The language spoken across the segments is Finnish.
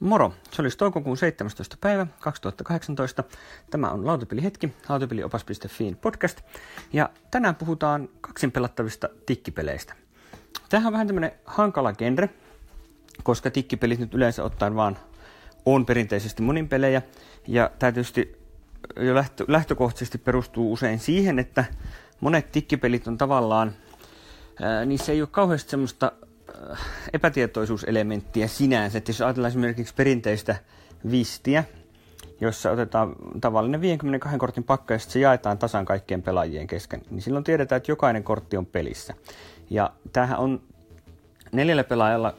Moro! Se olisi toukokuun 17. päivä 2018. Tämä on Lautapelihetki, lautapeliopas.fiin podcast. Ja tänään puhutaan kaksin pelattavista tikkipeleistä. Tämähän on vähän tämmöinen hankala genre, koska tikkipelit nyt yleensä ottaen vaan on perinteisesti monin pelejä. Ja tämä tietysti jo lähtö, lähtökohtaisesti perustuu usein siihen, että monet tikkipelit on tavallaan, ää, niissä ei ole kauheasti semmoista epätietoisuuselementtiä sinänsä. Että jos ajatellaan esimerkiksi perinteistä vistiä, jossa otetaan tavallinen 52 kortin pakka ja se jaetaan tasan kaikkien pelaajien kesken, niin silloin tiedetään, että jokainen kortti on pelissä. Ja tämähän on neljällä pelaajalla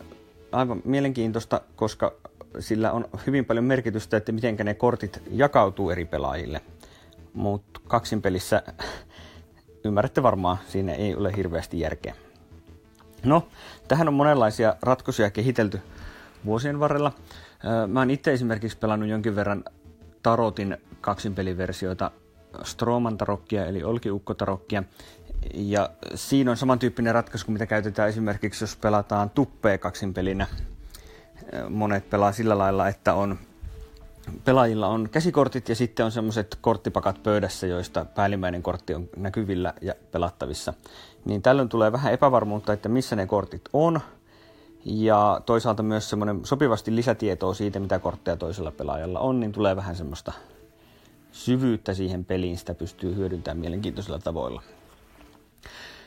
aivan mielenkiintoista, koska sillä on hyvin paljon merkitystä, että miten ne kortit jakautuu eri pelaajille. Mutta kaksin pelissä ymmärrätte varmaan, siinä ei ole hirveästi järkeä. No, tähän on monenlaisia ratkaisuja kehitelty vuosien varrella. Mä oon itse esimerkiksi pelannut jonkin verran Tarotin kaksinpeliversioita, Stroman tarokkia eli Olkiukko-tarokkia. Ja siinä on samantyyppinen ratkaisu mitä käytetään esimerkiksi, jos pelataan tuppea kaksinpelinä. Monet pelaa sillä lailla, että on pelaajilla on käsikortit ja sitten on semmoiset korttipakat pöydässä, joista päällimmäinen kortti on näkyvillä ja pelattavissa. Niin tällöin tulee vähän epävarmuutta, että missä ne kortit on. Ja toisaalta myös semmoinen sopivasti lisätietoa siitä, mitä kortteja toisella pelaajalla on, niin tulee vähän semmoista syvyyttä siihen peliin, sitä pystyy hyödyntämään mielenkiintoisilla tavoilla.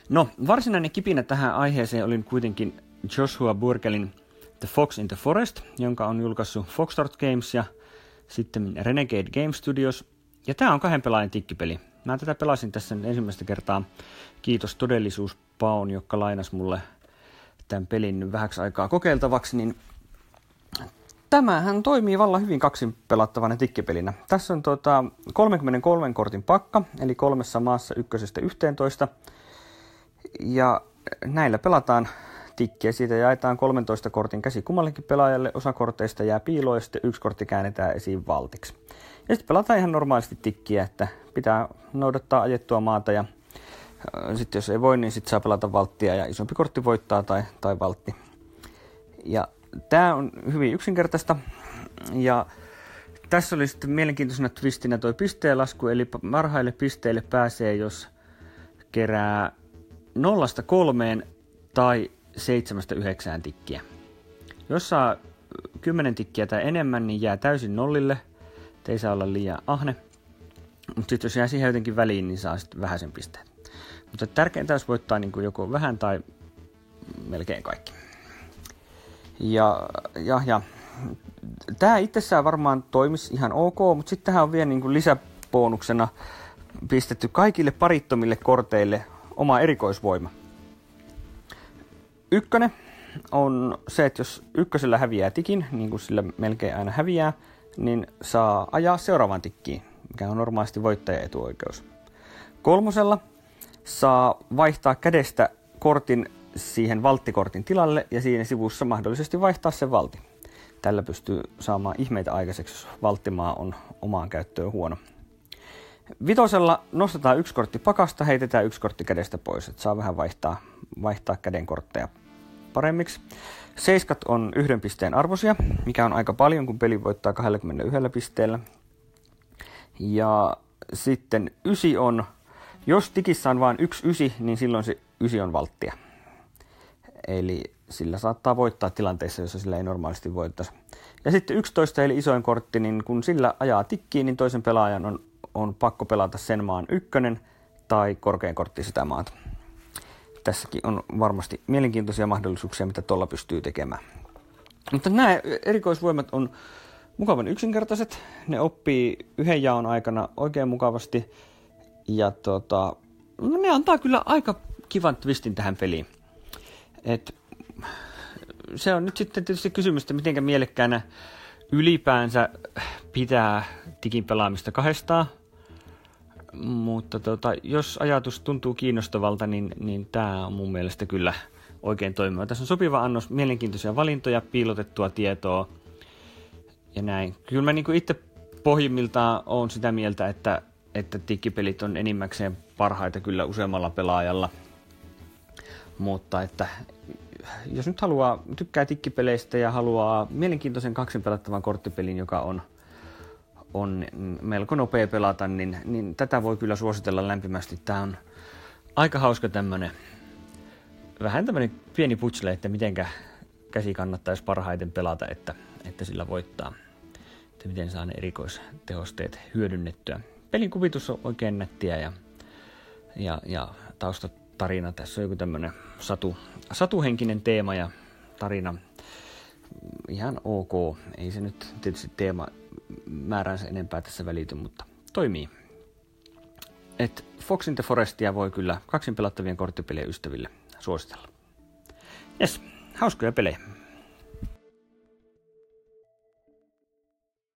No, varsinainen kipinä tähän aiheeseen oli kuitenkin Joshua Burgelin The Fox in the Forest, jonka on julkaissut Foxtrot Games ja sitten Renegade Game Studios. Ja tämä on kahden pelaajan tikkipeli. Mä tätä pelasin tässä ensimmäistä kertaa. Kiitos todellisuuspaun, joka lainas mulle tämän pelin vähäksi aikaa kokeiltavaksi, niin tämähän toimii valla hyvin kaksin pelattavana tikkipelinä. Tässä on tuota 33 kortin pakka, eli kolmessa maassa ykkösestä 11. Ja näillä pelataan tikkiä. Siitä jaetaan 13 kortin käsi kummallekin pelaajalle. Osa korteista jää piiloon ja sitten yksi kortti käännetään esiin valtiksi. Ja sitten pelataan ihan normaalisti tikkiä, että pitää noudattaa ajettua maata ja sitten jos ei voi, niin sitten saa pelata valttia ja isompi kortti voittaa tai, tai valtti. Ja tämä on hyvin yksinkertaista ja tässä oli sitten mielenkiintoisena twistinä tuo pisteenlasku, eli marhaille pisteille pääsee, jos kerää nollasta kolmeen tai seitsemästä yhdeksään tikkiä. Jos saa kymmenen tikkiä tai enemmän, niin jää täysin nollille. Te ei saa olla liian ahne. Mutta sitten jos jää siihen jotenkin väliin, niin saa sitten vähäisen pisteen. Mutta tärkeintä olisi voittaa niin kuin joko vähän tai melkein kaikki. Ja, ja, ja tämä itsessään varmaan toimisi ihan ok, mutta sitten tähän on vielä niin kuin lisäbonuksena pistetty kaikille parittomille korteille oma erikoisvoima. Ykkönen on se, että jos ykkösellä häviää tikin, niin kuin sillä melkein aina häviää, niin saa ajaa seuraavaan tikkiin, mikä on normaalisti voittajan etuoikeus. Kolmosella saa vaihtaa kädestä kortin siihen valttikortin tilalle ja siinä sivussa mahdollisesti vaihtaa sen valti. Tällä pystyy saamaan ihmeitä aikaiseksi, jos valttimaa on omaan käyttöön huono. Vitosella nostetaan yksi kortti pakasta, heitetään yksi kortti kädestä pois, että saa vähän vaihtaa, vaihtaa käden kortteja paremmiksi. Seiskat on yhden pisteen arvoisia, mikä on aika paljon, kun peli voittaa 21 pisteellä. Ja sitten ysi on, jos tikissä on vain yksi ysi, niin silloin se ysi on valttia. Eli sillä saattaa voittaa tilanteissa, jossa sillä ei normaalisti voittaisi. Ja sitten 11 eli isoin kortti, niin kun sillä ajaa tikkiin, niin toisen pelaajan on, on pakko pelata sen maan ykkönen tai korkein kortti sitä maata tässäkin on varmasti mielenkiintoisia mahdollisuuksia, mitä tuolla pystyy tekemään. Mutta nämä erikoisvoimat on mukavan yksinkertaiset. Ne oppii yhden jaon aikana oikein mukavasti. Ja tota, ne antaa kyllä aika kivan twistin tähän peliin. Et, se on nyt sitten tietysti kysymys, että miten mielekkäänä ylipäänsä pitää digin pelaamista kahdestaan mutta tota, jos ajatus tuntuu kiinnostavalta, niin, niin tämä on mun mielestä kyllä oikein toimiva. Tässä on sopiva annos mielenkiintoisia valintoja, piilotettua tietoa ja näin. Kyllä mä niin itse pohjimmiltaan on sitä mieltä, että, että tikkipelit on enimmäkseen parhaita kyllä useammalla pelaajalla. Mutta että jos nyt haluaa, tykkää tikkipeleistä ja haluaa mielenkiintoisen kaksin pelattavan korttipelin, joka on, on melko nopea pelata, niin, niin tätä voi kyllä suositella lämpimästi. Tämä on aika hauska tämmönen, vähän tämmönen pieni putsle, että mitenkä käsi kannattaisi parhaiten pelata, että, että sillä voittaa. Että miten saa ne erikoistehosteet hyödynnettyä. Pelin kuvitus on oikein nättiä ja, ja, ja taustatarina. Tässä on joku tämmönen satu, satuhenkinen teema ja tarina ihan ok. Ei se nyt tietysti teema määränsä enempää tässä välity, mutta toimii. Et Fox in the Forestia voi kyllä kaksin pelattavien korttipelien ystäville suositella. Yes, hauskoja pelejä.